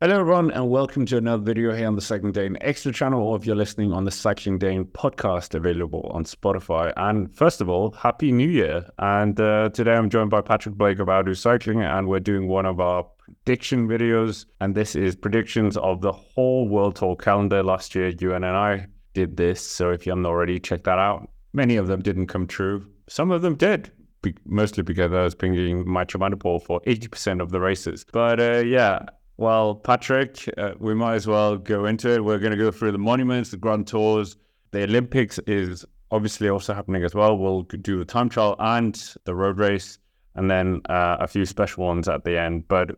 Hello, everyone, and welcome to another video here on the Cycling Dane Extra channel, or if you're listening on the Cycling Dane podcast available on Spotify. And first of all, Happy New Year. And uh, today I'm joined by Patrick Blake of Outdo Cycling, and we're doing one of our prediction videos. And this is predictions of the whole World Tour calendar. Last year, you and I did this. So if you haven't already, check that out. Many of them didn't come true, some of them did. Be- mostly because I was picking der Poel for 80% of the races. But uh, yeah, well, Patrick, uh, we might as well go into it. We're going to go through the monuments, the Grand Tours. The Olympics is obviously also happening as well. We'll do the time trial and the road race, and then uh, a few special ones at the end. But,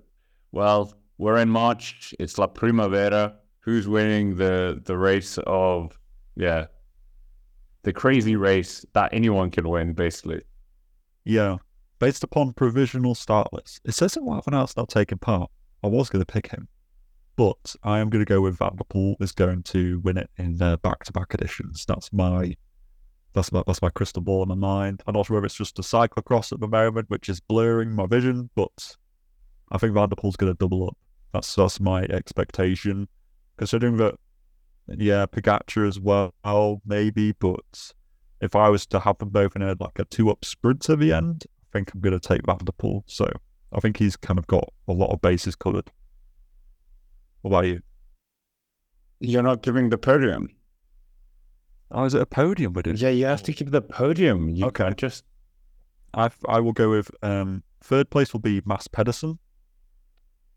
well, we're in March. It's La Primavera. Who's winning the, the race of, yeah, the crazy race that anyone can win, basically? Yeah. Based upon provisional start list, it says that Wout else not taking part. I was going to pick him, but I am going to go with Van der Poel is going to win it in back-to-back editions. That's my that's my that's my crystal ball in my mind. I'm not sure if it's just a cyclocross at the moment, which is blurring my vision, but I think Van der Poel's going to double up. That's that's my expectation, considering that yeah, Pogacar as well, maybe, but if I was to have them both in a like a two-up sprint at the end, I think I'm going to take Van der Poel. So I think he's kind of got a lot of bases covered. What about you? You're not giving the podium. Oh, is it a podium with it? Yeah, you have to give the podium. You Okay. can't just. I I will go with um third place will be Mads Pedersen.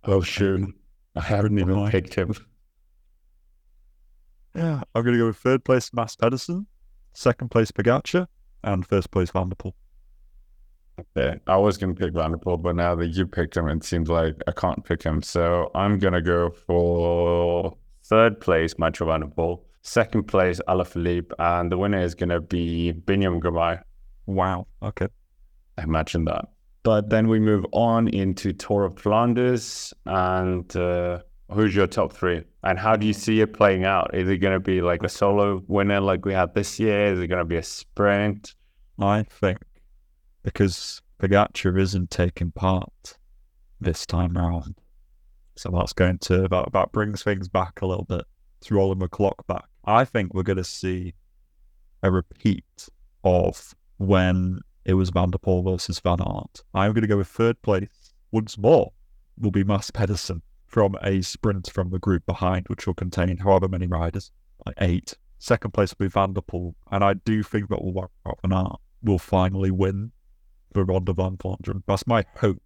Oh, shoot. I haven't even Right. picked him. Yeah, I'm going to go with third place Mads Pedersen, second place Pogacar, and first place Van Yeah, I was going to pick Van der Poel, but now that you picked him, it seems like I can't pick him. So I'm going to go for third place, Mathieu Van der Poel, second place, Alaphilippe, and the winner is going to be Biniam Girmay. Wow. Okay. Imagine that. But then we move on into Tour of Flanders, and uh, who's your top three? And how do you see it playing out? Is it going to be like a solo winner like we had this year? Is it going to be a sprint? I think because Pogacar isn't taking part this time round, so that's going to that, brings things back a little bit. It's rolling the clock back. I think we're going to see a repeat of when it was Van der Poel versus Van Aert. I'm going to go with third place once more. Will be Mads Pedersen from a sprint from the group behind, which will contain however many riders, like eight. Second place will be Van der Poel, and I do think that Wout Van Aert will finally win the Ronde van Vlaanderen. That's my hope.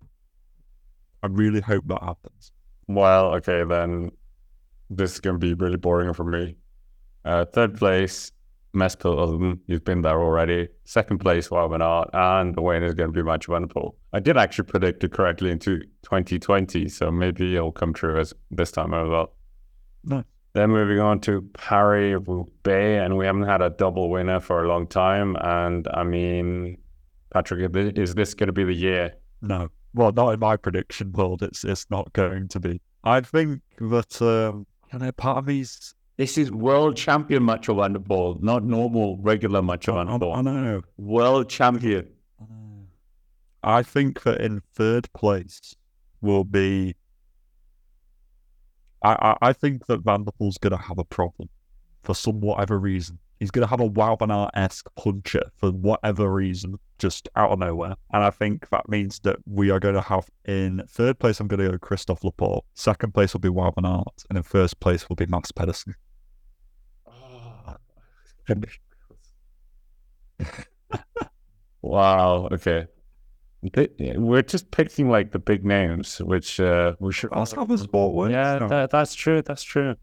I really hope that happens. Well, okay, then this is going to be really boring for me. Uh, third place, Mespil, he's been there already. Second place, Art, and the winner is going to be Mathieu Van der Poel. I did actually predict it correctly into 2020, so maybe it'll come true as this time as well. Nice. Then moving on to Paris Roubaix, and we haven't had a double winner for a long time. And I mean, Patrick, is this going to be the year? No, well, not in my prediction world. It's it's not going to be. I think that um, you know, part of me's. This is world champion Mathieu Van der not normal regular Mathieu Van der I, I know. World champion. I think that in third place will be. I, I, I think that Van der going to have a problem for some whatever reason. He's going to have a Aert esque puncher for whatever reason, just out of nowhere. And I think that means that we are going to have in third place, I'm going to go Christophe Laporte. Second place will be van And in first place will be Mads Pedersen. wow. Okay. We're just picking like the big names, which uh, we should. That's how the sport works. Yeah, that, that's true. That's true.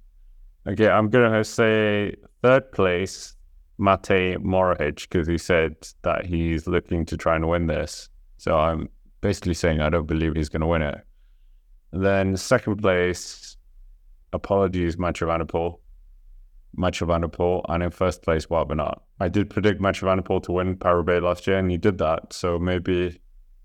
Okay, I'm gonna say third place, Matej Mohoric, because he said that he's looking to try and win this. So I'm basically saying I don't believe he's gonna win it. Then second place, apologies, Mathieu Van der Poel. Mathieu Van and in first place, Wout I did predict Mathieu Van der to win Paris last year, and he did that. So maybe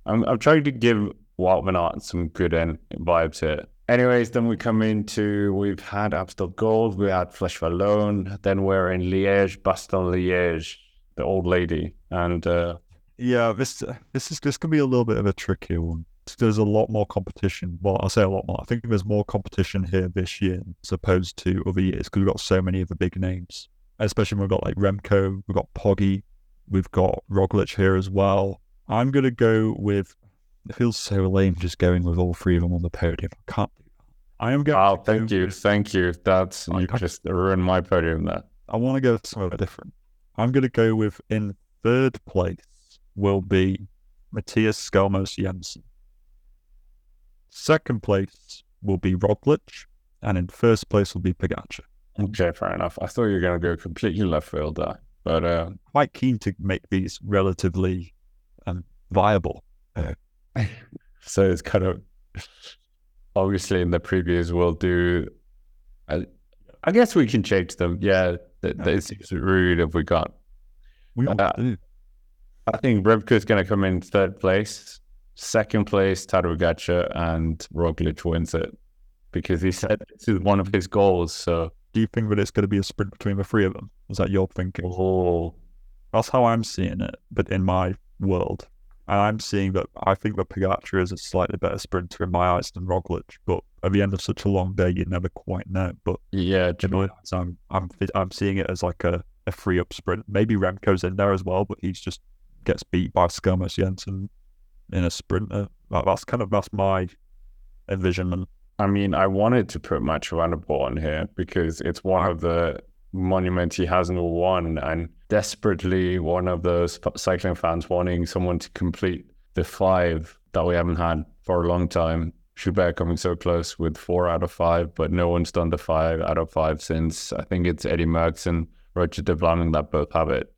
I'm, I'm trying to give Wout some good en- vibes here. Anyways, then we come into we've had Amstel Gold, we had Flèche Wallonne, then we're in Liège, Bastogne Liège, the old lady, and uh, Yeah, this this is this can be a little bit of a tricky one there's a lot more competition. Well, I'll say a lot more. I think there's more competition here this year as opposed to other years because we've got so many of the big names. Especially when we've got like Remco, we've got Poggy, we've got Roglic here as well. I'm gonna go with. It feels so lame just going with all three of them on the podium. I can't do that. I am going. Oh, to thank go you, with- thank you. That's you I- just ruined my podium there. I want to go somewhere different. I'm going to go with in third place will be Mattias Skjelmose Jensen. Second place will be Roglic, and in first place will be Pogacar. Okay, fair enough. I thought you were gonna go completely left field there, but uh, Quite keen to make these relatively um, viable. so it's kind of obviously in the previews we'll do. I, I guess we can change them. Yeah, th- th- it seems rude if we got. We Uh, do. I think Remco's going to come in third place. Second place, Tadej Pogacar, and Roglic wins it because he said this is one of his goals. So, Do you think that it's going to be a sprint between the three of them? Is that your thinking? oh, That's how I'm seeing it, but in my world. And I'm seeing that I think that Pogacar is a slightly better sprinter in my eyes than Roglic. But at the end of such a long day, you never quite know. But yeah, in true. my eyes, I'm I'm I'm seeing it as like a, a free up sprint. Maybe Remco's in there as well, but he just gets beat by Skjelmose Jensen in a sprint. That- that's kind of that's my envisionment. I mean, I wanted to put Match Van der Poel on here because it's one of the monuments he hasn't won, and desperately one of those cycling fans wanting someone to complete the five that we haven't had for a long time. Schubert coming so close with four out of five, but no one's done the five out of five since I think it's Eddy Merckx and Roger De Vlaeminck that both have it.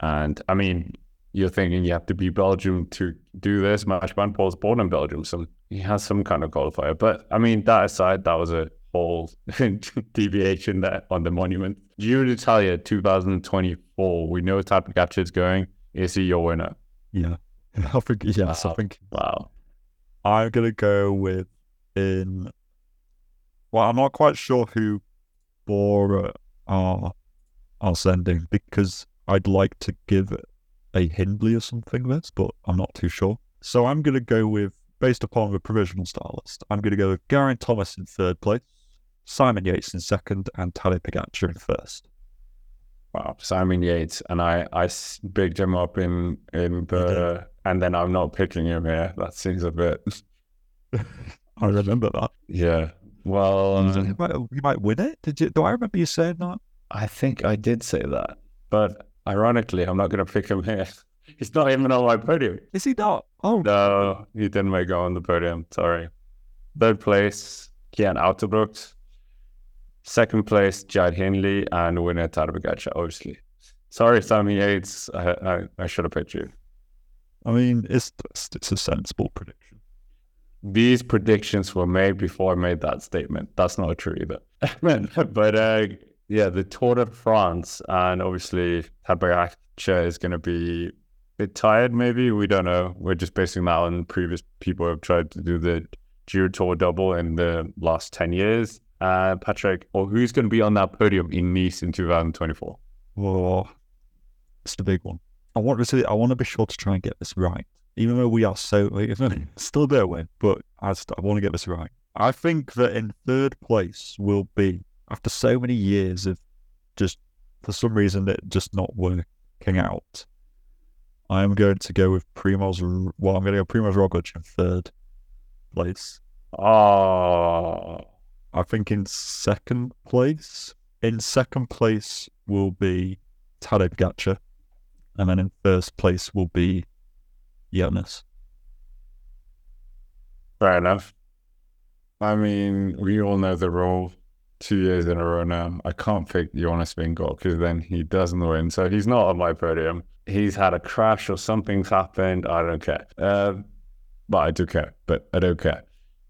And I mean, you're thinking you have to be Belgium to do this. Match Van Poel's born in Belgium, so he has some kind of qualifier. But I mean, that aside, that was a whole deviation there on the monument. Giro d'Italia 2024. We know Tadej Pogacar is going. Is he your winner? Yeah, I think yes. I think Wow. I'm gonna go with in. Well, I'm not quite sure who Bora are are sending because I'd like to give a Hindley or something this, but I'm not too sure. So I'm gonna go with based upon the provisional star list. I'm gonna go with Geraint Thomas in third place, Simon Yates in second, and Tadej Pogacar in first. Wow. Simon Yates. And I I bigged him up in, in the, and then I'm not picking him here. That seems a bit, I remember that. yeah. Well, um, you, might, you might win it. Did you? Do I remember you saying that? I think I did say that, but ironically, I'm not going to pick him here. He's not even on my podium. Is he not? Oh No, he didn't make it on the podium. Sorry. Third place, Cian Uijtdebroeks. Second place, Jai Hindley, and winner Tadej Pogacar, obviously. Sorry, Simon Yates. I, I, I should have picked you. I mean, it's it's a sensible prediction. These predictions were made before I made that statement. That's not true either. but uh, yeah, the Tour de France, and obviously Tadej Pogacar is going to be a bit tired. Maybe we don't know. We're just basing that on previous people who have tried to do the Giro Tour double in the last ten years. Uh, Patrick, or who's going to be on that podium in Nice in 2024? Oh, it's the big one. I want to say, I want to be sure to try and get this right, even though we are so still there way. But I, st- I want to get this right. I think that in third place will be after so many years of just for some reason it just not working out. I am going to go with Primoz. Well, I'm going to go Primoz Roglic in third place. Oh, I think in second place, in second place will be Tadej Pogacar, and then in first place will be Jonas. fair enough. I mean, we all know the rule. Two years in a row now. I can't pick Jonas Vingegaard because then he doesn't win. So he's not on my podium. He's had a crash or something's happened. I don't care. Uh, but I do care. But I don't care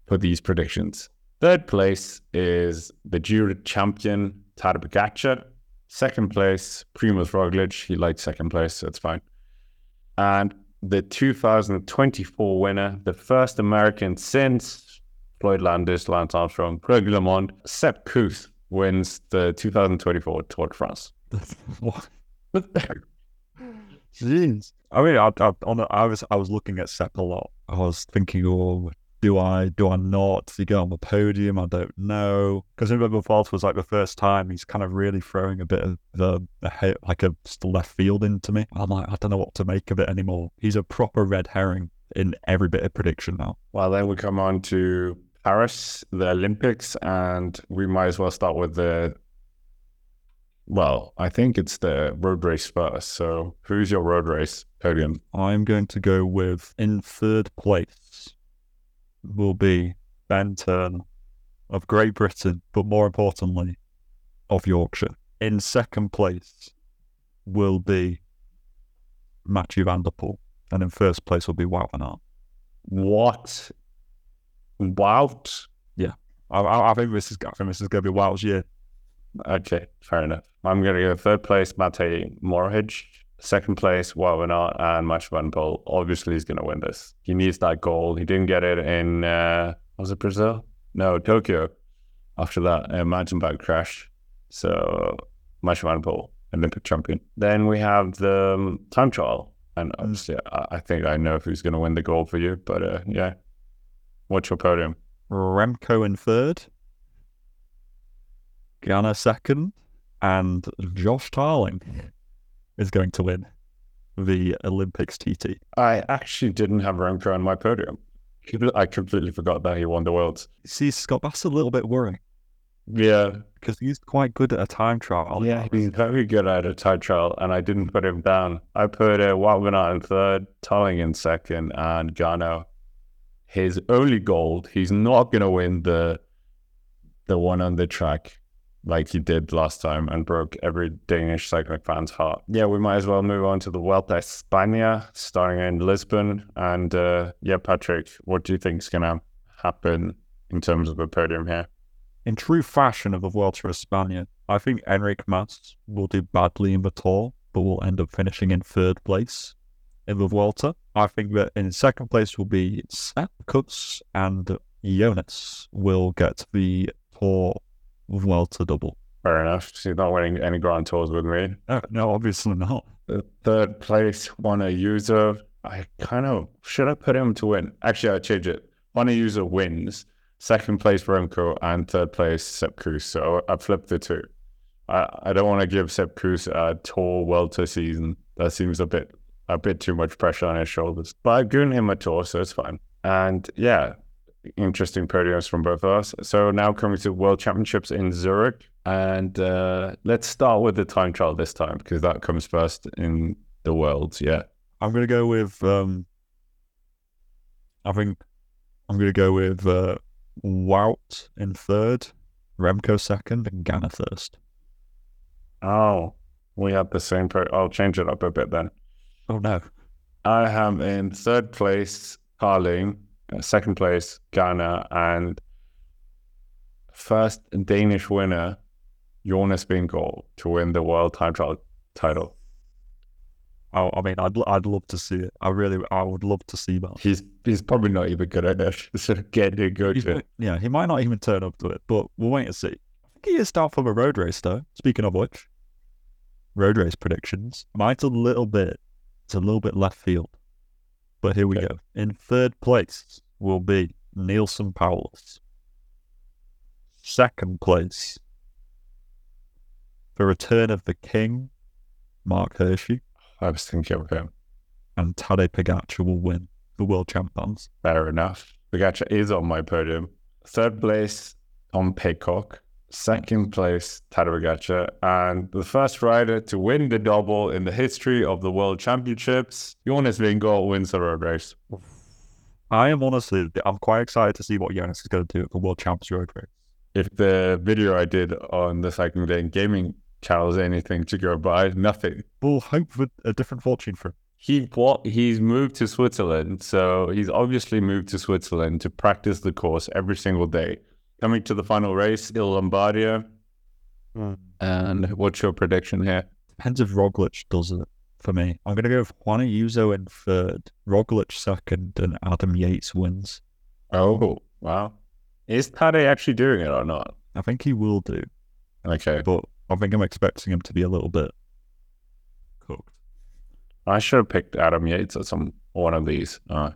for these predictions. Third place is the Giro champion Tadej. Second place, Primoz Roglic. He liked second place, so it's fine. And the 2024 winner, the first American since Floyd Landis, Lance Armstrong, Greg LeMond, Sepp Kuss wins the 2024 Tour de France. what? Jeez. I mean, I, I, a, I was I was looking at Sepp a lot I was thinking, oh, do I, do I not? Does he go on the podium? I don't know. Because I remember Vuelta was like the first time he's kind of really throwing a bit of the, a hit, like a left field into me. I'm like, I don't know what to make of it anymore. He's a proper red herring in every bit of prediction now. Well, then we come on to Paris, the Olympics, and we might as well start with the. Well, I think it's the road race first. So, who's your road race podium? I'm going to go with in third place will be Ben Turner of Great Britain, but more importantly, of Yorkshire. In second place will be Mathieu Van der Poel, and in first place will be Wout van Aert. What? Wout? Yeah, I, I, I think this is I think this is going to be Wout's year. Okay, fair enough. I'm going to go third place, Matej Mohoric. Second place, Wout van Aert, and Match Van Poel. Obviously, he's going to win this. He needs that goal. He didn't get it in, uh, was it Brazil? No, Tokyo. After that uh, mountain bike crash. So, Match Van Poel, Olympic champion. Then we have the um, time trial. And obviously, I, I think I know who's going to win the gold for you. But uh, yeah, what's your podium? Remco in third, Ganna second, and Josh Tarling is going to win the Olympics TT. I actually didn't have Remco on my podium. I completely forgot that he won the Worlds. See, Scott, that's a little bit worrying Yeah, because he's quite good at a time trial. Yeah, he's very good at a time trial, and I didn't put him down. I put uh, Aert in third, Tarling in second, and Ganna. His only gold, he's not going to win the the one on the track like he did last time and broke every Danish cycling fan's heart. Yeah, we might as well move on to the Vuelta España, starting in Lisbon. And uh, yeah, Patrick, what do you think is going to happen in terms of the podium here? In true fashion of the Vuelta España, I think Enric Mas will do badly in the Tour, but will end up finishing in third place in the Vuelta. I think that in second place will be Sepp Kuss and Jonas will get the Tour Vuelta double. Fair enough. She's not winning any Grand Tours with me. No, no, obviously not. The third place, Juan Ayuso. I kind of should I put him to win? Actually, I change it. Juan Ayuso wins. Second place Remco and third place Sepp Kuss. So I flipped the two. I, I don't want to give Sepp Kuss a tour Vuelta season. That seems a bit a bit too much pressure on his shoulders. But I've given him a tour, so it's fine. And yeah, interesting podiums from both of us. So now coming to World Championships in Zurich, and uh, let's start with the time trial this time because that comes first in the world. Yeah, I'm going to go with, um, I think I'm going to go with uh, Wout in third, Remco second, and Ganna first. Oh, we had the same. Pro- I'll change it up a bit then. Oh, no. I am in third place Tarling, uh, Uh, second place Ganna, and first Danish winner Jonas Vingegaard to win the world time trial title. I, I mean, I'd I'd love to see it. I really, I would love to see that. He's he's probably not even good at it. So get. He's- yeah, he might not even turn up to it, but we'll wait and see. I think he is down for a road race, though. Speaking of which, road race predictions. Mine's a little bit, it's a little bit left field, but here we Okay. go. In third place will be Neilson Powless. Second place, the return of the king, Marc Hirschi, I was thinking of him. and Tadej Pogacar will win the world champions. Fair enough. Pogacar is on my podium. Third place, Tom Pidcock. Second place, Tadej Pogacar. And the first rider to win the double in the history of the World Championships, Jonas Vingegaard wins the road race. I am honestly, I'm quite excited to see what Jonas is going to do at the World Champs Road Race. If the video I did on the Cycling Day and Gaming channel is anything to go by, nothing. We'll hope for a different fortune for him. He what he's moved to Switzerland, so he's obviously moved to Switzerland to practice the course every single day. Coming to the final race, Il Lombardia. Hmm. And what's your prediction here? Depends if Roglic does it for me. I'm going to go with Juan Ayuso in third, Roglic second, and Adam Yates wins. Oh, wow. Is Tade actually doing it or not? I think he will do, Okay. but I think I'm expecting him to be a little bit cooked. I should have picked Adam Yates at some one of these. Uh,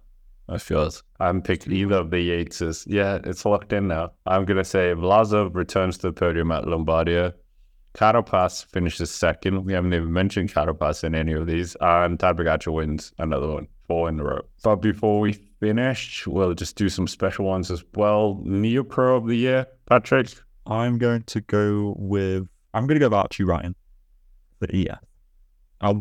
I feel I haven't picked either of the Yateses. Yeah, it's locked in now. I'm gonna say Vlasov returns to the podium at Lombardia. Carapaz finishes second. We haven't even mentioned Carapaz in any of these. And Pogacar wins another one, four in a row. But before we finish, we'll just do some special ones as well. Neo Pro of the year, Patrick. I'm going to go with I'm going to go with Archie Ryan for EF. I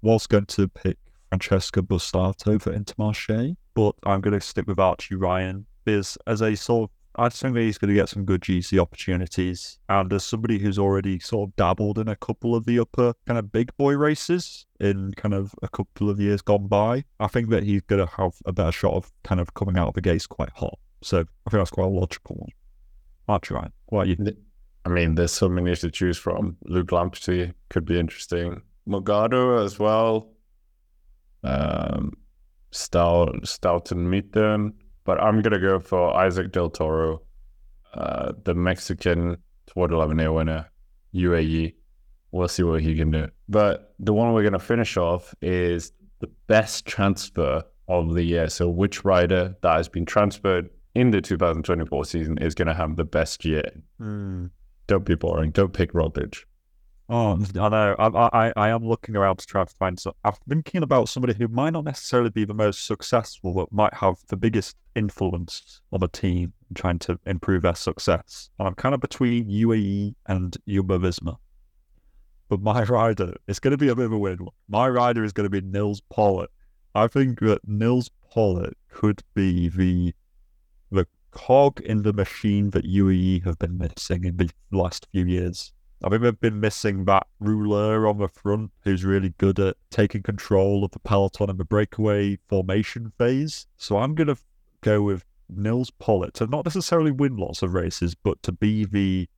was going to pick Francesco Busatto for Intermarché, but I'm going to stick with Archie Ryan because as a sort of I think that he's going to get some good GC opportunities. And as somebody who's already sort of dabbled in a couple of the upper kind of big boy races in kind of a couple of years gone by, I think that he's going to have a better shot of kind of coming out of the gates quite hot. So I think that's quite a logical one. Archie Ryan, what are you? I mean, there's so many to choose from. Luke Lamperti could be interesting. Morgado as well. Um, Stout, Stouten Mitten. But I'm going to go for Isaac Del Toro, uh, the Mexican Tour de l'Avenir winner, UAE. We'll see what he can do. But the one we're going to finish off is the best transfer of the year. So, which rider that has been transferred in the 2024 season is going to have the best year? Mm. Don't be boring. Don't pick Roglic. Oh, I know. I, I I am looking around to try to find some. I'm thinking about somebody who might not necessarily be the most successful, but might have the biggest influence on the team trying to improve their success. And I'm kind of between UAE and Jumbo Visma. But my rider is going to be a bit of a weird one. My rider is going to be Nils Politt. I think that Nils Politt could be the the cog in the machine that UAE have been missing in the last few years. I think they've been missing that ruler on the front who's really good at taking control of the peloton in the breakaway formation phase. So I'm going to go with Nils Politt to not necessarily win lots of races, but to be the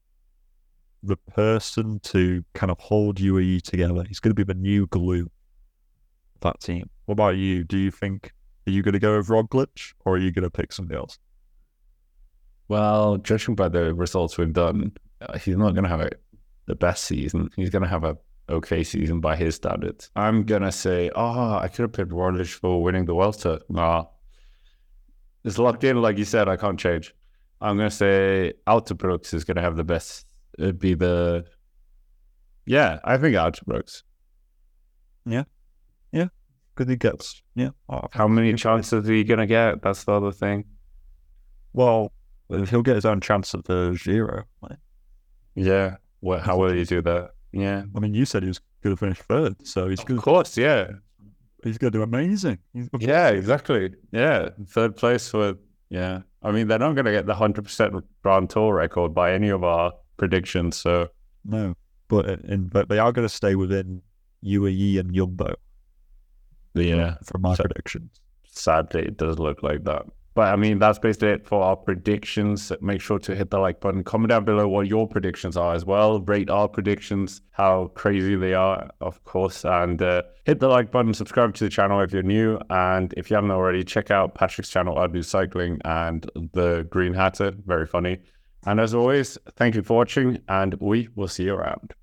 the person to kind of hold UAE together. He's going to be the new glue of that team. What about you? Do you think are you going to go with Roglic or are you going to pick somebody else? Well, judging by the results we've done, uh, he's not going to have a the best season. He's going to have a okay season by his standards. I'm going to say, oh, I could have picked Roglic for winning the Vuelta. Nah. It's locked in, like you said, I can't change. I'm going to say Brooks is going to have the best, It'd uh, be the, yeah, I think Brooks. Yeah. Yeah. Good he gets, yeah. Oh, How many chances are you going to get? That's the other thing. Well, he'll get his own chance at the Giro. Right? Yeah. What? How will you do that? Yeah. I mean, you said he was going to finish third, so he's of course, yeah. He's going to do amazing. yeah, exactly. Yeah, third place for yeah. I mean, they're not going to get the hundred percent Grand Tour record by any of our predictions. So no, but in, but they are going to stay within UAE and Jumbo. Yeah, for my so, predictions. Sadly, it does look like that. But I mean, that's basically it for our predictions. Make sure to hit the like button. Comment down below what your predictions are as well. Rate our predictions, how crazy they are, of course. And uh, hit the like button. Subscribe to the channel if you're new. And if you haven't already, check out Patrick's channel, I Do Cycling, and the Green Hatter. Very funny. And as always, thank you for watching, and we will see you around.